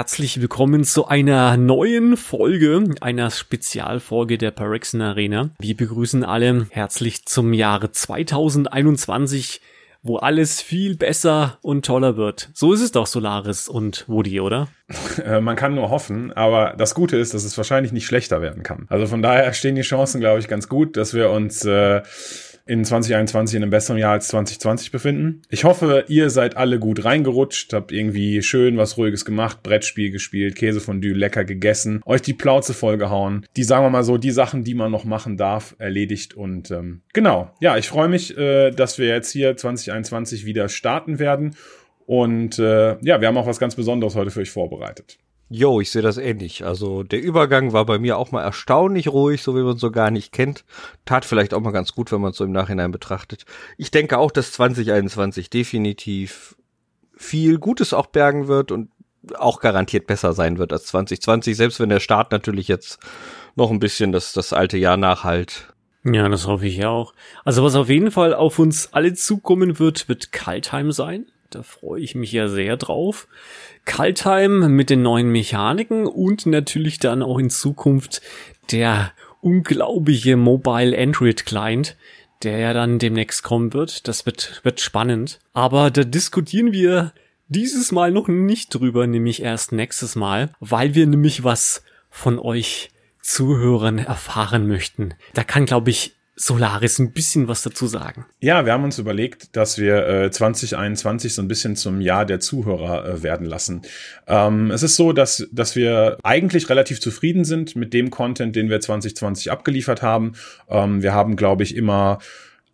herzlich willkommen zu einer neuen Folge, einer Spezialfolge der Parexen Arena. Wir begrüßen alle herzlich zum Jahre 2021, wo alles viel besser und toller wird. So ist es doch, Solaris und Woody, oder? Äh, man kann nur hoffen, aber das Gute ist, dass es wahrscheinlich nicht schlechter werden kann. Also von daher stehen die Chancen, glaube ich, ganz gut, dass wir uns äh, in 2021 in einem besseren Jahr als 2020 befinden. Ich hoffe, ihr seid alle gut reingerutscht, habt irgendwie schön was Ruhiges gemacht, Brettspiel gespielt, Käsefondue lecker gegessen, euch die Plauze vollgehauen, die, sagen wir mal so, die Sachen, die man noch machen darf, erledigt und ähm, genau. Ja, ich freue mich, äh, dass wir jetzt hier 2021 wieder starten werden und äh, ja, wir haben auch was ganz Besonderes heute für euch vorbereitet. Jo, ich sehe das ähnlich. Also der Übergang war bei mir auch mal erstaunlich ruhig, so wie man so gar nicht kennt. Tat vielleicht auch mal ganz gut, wenn man es so im Nachhinein betrachtet. Ich denke auch, dass 2021 definitiv viel Gutes auch bergen wird und auch garantiert besser sein wird als 2020, selbst wenn der Start natürlich jetzt noch ein bisschen das, das alte Jahr nachhalt. Ja, das hoffe ich ja auch. Also was auf jeden Fall auf uns alle zukommen wird, wird Kaltheim sein. Da freue ich mich ja sehr drauf. Kaltheim mit den neuen Mechaniken und natürlich dann auch in Zukunft der unglaubliche Mobile Android Client, der ja dann demnächst kommen wird. Das wird, wird spannend. Aber da diskutieren wir dieses Mal noch nicht drüber, nämlich erst nächstes Mal, weil wir nämlich was von euch Zuhörern erfahren möchten. Da kann, glaube ich, Solaris ein bisschen was dazu sagen. Ja, wir haben uns überlegt, dass wir äh, 2021 so ein bisschen zum Jahr der Zuhörer äh, werden lassen. Ähm, es ist so, dass, dass wir eigentlich relativ zufrieden sind mit dem Content, den wir 2020 abgeliefert haben. Ähm, wir haben, glaube ich, immer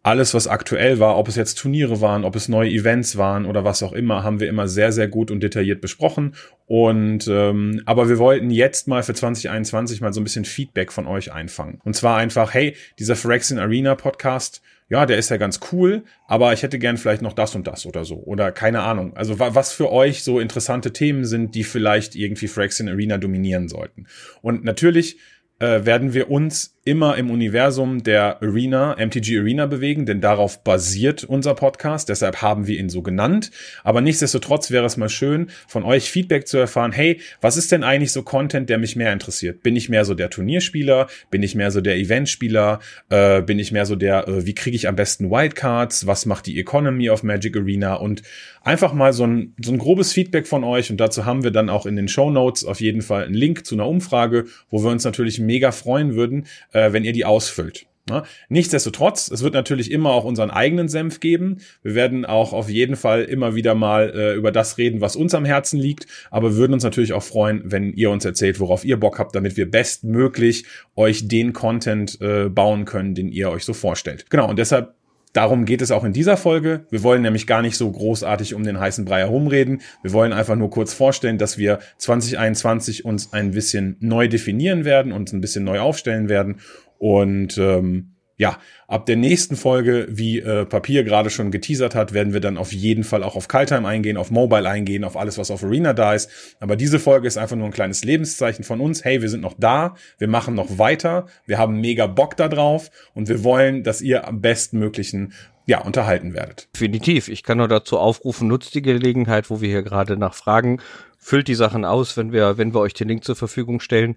alles, was aktuell war, ob es jetzt Turniere waren, ob es neue Events waren oder was auch immer, haben wir immer sehr, sehr gut und detailliert besprochen. Und ähm, aber wir wollten jetzt mal für 2021 mal so ein bisschen Feedback von euch einfangen. Und zwar einfach, hey, dieser Phyrexian Arena Podcast, ja, der ist ja ganz cool, aber ich hätte gern vielleicht noch das und das oder so. Oder keine Ahnung. Also was für euch so interessante Themen sind, die vielleicht irgendwie Phyrexian Arena dominieren sollten. Und natürlich äh, werden wir uns immer im Universum der Arena, MTG Arena bewegen, denn darauf basiert unser Podcast, deshalb haben wir ihn so genannt. Aber nichtsdestotrotz wäre es mal schön, von euch Feedback zu erfahren, hey, was ist denn eigentlich so Content, der mich mehr interessiert? Bin ich mehr so der Turnierspieler? Bin ich mehr so der Eventspieler? Äh, bin ich mehr so der, äh, wie kriege ich am besten Wildcards? Was macht die Economy auf Magic Arena? Und einfach mal so ein, so ein grobes Feedback von euch und dazu haben wir dann auch in den Show Notes auf jeden Fall einen Link zu einer Umfrage, wo wir uns natürlich mega freuen würden, äh, wenn ihr die ausfüllt. Ne? Nichtsdestotrotz, es wird natürlich immer auch unseren eigenen Senf geben. Wir werden auch auf jeden Fall immer wieder mal äh, über das reden, was uns am Herzen liegt, aber würden uns natürlich auch freuen, wenn ihr uns erzählt, worauf ihr Bock habt, damit wir bestmöglich euch den Content äh, bauen können, den ihr euch so vorstellt. Genau, und deshalb Darum geht es auch in dieser Folge. Wir wollen nämlich gar nicht so großartig um den heißen Brei herumreden. Wir wollen einfach nur kurz vorstellen, dass wir 2021 uns ein bisschen neu definieren werden, uns ein bisschen neu aufstellen werden. Und ähm, ja, ab der nächsten Folge, wie äh, Papier gerade schon geteasert hat, werden wir dann auf jeden Fall auch auf Kaltheim eingehen, auf Mobile eingehen, auf alles, was auf Arena da ist. Aber diese Folge ist einfach nur ein kleines Lebenszeichen von uns. Hey, wir sind noch da, wir machen noch weiter, wir haben mega Bock da drauf und wir wollen, dass ihr am bestmöglichen ja, unterhalten werdet. Definitiv. Ich kann nur dazu aufrufen, nutzt die Gelegenheit, wo wir hier gerade nach fragen, füllt die Sachen aus, wenn wir, wenn wir euch den Link zur Verfügung stellen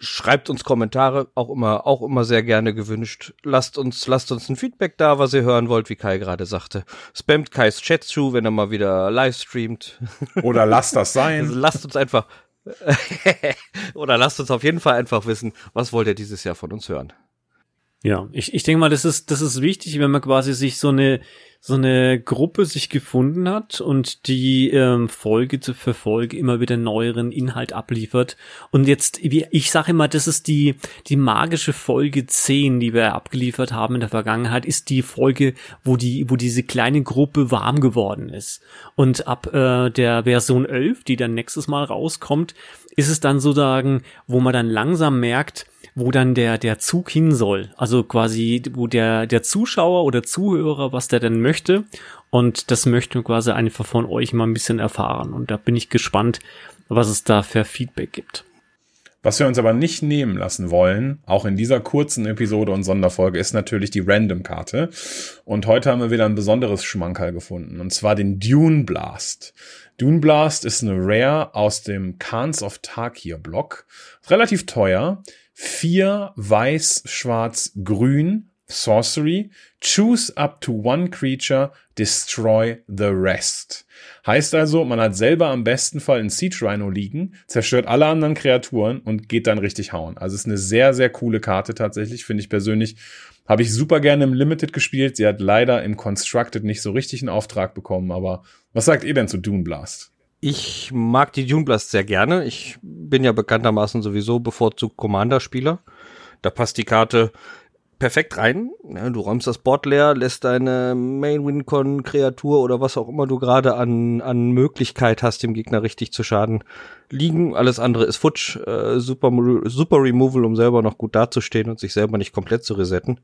schreibt uns Kommentare, auch immer, auch immer sehr gerne gewünscht. Lasst uns, lasst uns ein Feedback da, was ihr hören wollt, wie Kai gerade sagte. Spammt Kais Chat zu, wenn er mal wieder live streamt. Oder lasst das sein. Also lasst uns einfach, oder lasst uns auf jeden Fall einfach wissen, was wollt ihr dieses Jahr von uns hören. Ja, ich, ich denke mal, das ist, das ist wichtig, wenn man quasi sich so eine, so eine Gruppe sich gefunden hat und die ähm, Folge für Folge immer wieder neueren Inhalt abliefert. Und jetzt, wie ich sage immer, das ist die, die magische Folge 10, die wir abgeliefert haben in der Vergangenheit, ist die Folge, wo die, wo diese kleine Gruppe warm geworden ist. Und ab äh, der Version 11, die dann nächstes Mal rauskommt, ist es dann sozusagen, wo man dann langsam merkt, wo dann der, der Zug hin soll. Also quasi, wo der, der Zuschauer oder Zuhörer, was der denn möchte. Und das möchten quasi einfach von euch mal ein bisschen erfahren. Und da bin ich gespannt, was es da für Feedback gibt. Was wir uns aber nicht nehmen lassen wollen, auch in dieser kurzen Episode und Sonderfolge, ist natürlich die Random-Karte. Und heute haben wir wieder ein besonderes Schmankerl gefunden, und zwar den Dune Blast. Dune Blast ist eine Rare aus dem Khans of Tarkir Block. Relativ teuer. Vier weiß, schwarz, grün. Sorcery. Choose up to one creature, destroy the rest. Heißt also, man hat selber am besten Fall einen Siege Rhino liegen, zerstört alle anderen Kreaturen und geht dann richtig hauen. Also ist eine sehr, sehr coole Karte tatsächlich, finde ich persönlich. Habe ich super gerne im Limited gespielt. Sie hat leider im Constructed nicht so richtig einen Auftrag bekommen, aber was sagt ihr denn zu Dune Blast? Ich mag die Dune Blast sehr gerne. Ich bin ja bekanntermaßen sowieso bevorzugt Commander-Spieler. Da passt die Karte perfekt rein. Du räumst das Board leer, lässt deine Main Wincon Kreatur oder was auch immer du gerade an, an Möglichkeit hast, dem Gegner richtig zu schaden, liegen. Alles andere ist futsch. Äh, super, super Removal, um selber noch gut dazustehen und sich selber nicht komplett zu resetten.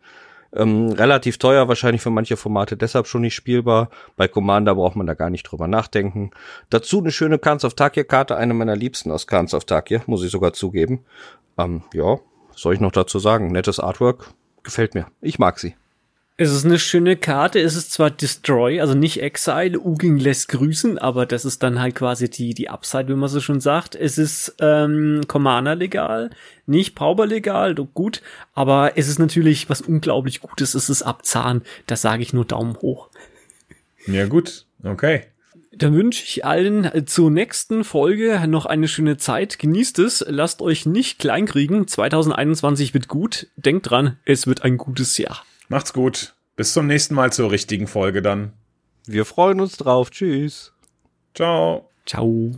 Ähm, relativ teuer, wahrscheinlich für manche Formate deshalb schon nicht spielbar. Bei Commander braucht man da gar nicht drüber nachdenken. Dazu eine schöne Khans of Takir Karte, eine meiner liebsten aus Khans of Takir, muss ich sogar zugeben. Ähm, ja, soll ich noch dazu sagen? Nettes Artwork, gefällt mir. Ich mag sie. Es ist eine schöne Karte. Es ist zwar Destroy, also nicht Exile. Ugin lässt grüßen, aber das ist dann halt quasi die, die Upside, wie man so schon sagt. Es ist ähm, Commander legal, nicht Pauper legal, gut. Aber es ist natürlich was unglaublich Gutes. Es ist Abzahn. Da sage ich nur Daumen hoch. Ja, gut. Okay. Dann wünsche ich allen zur nächsten Folge noch eine schöne Zeit. Genießt es, lasst euch nicht kleinkriegen. 2021 wird gut. Denkt dran, es wird ein gutes Jahr. Macht's gut. Bis zum nächsten Mal zur richtigen Folge dann. Wir freuen uns drauf. Tschüss. Ciao. Ciao.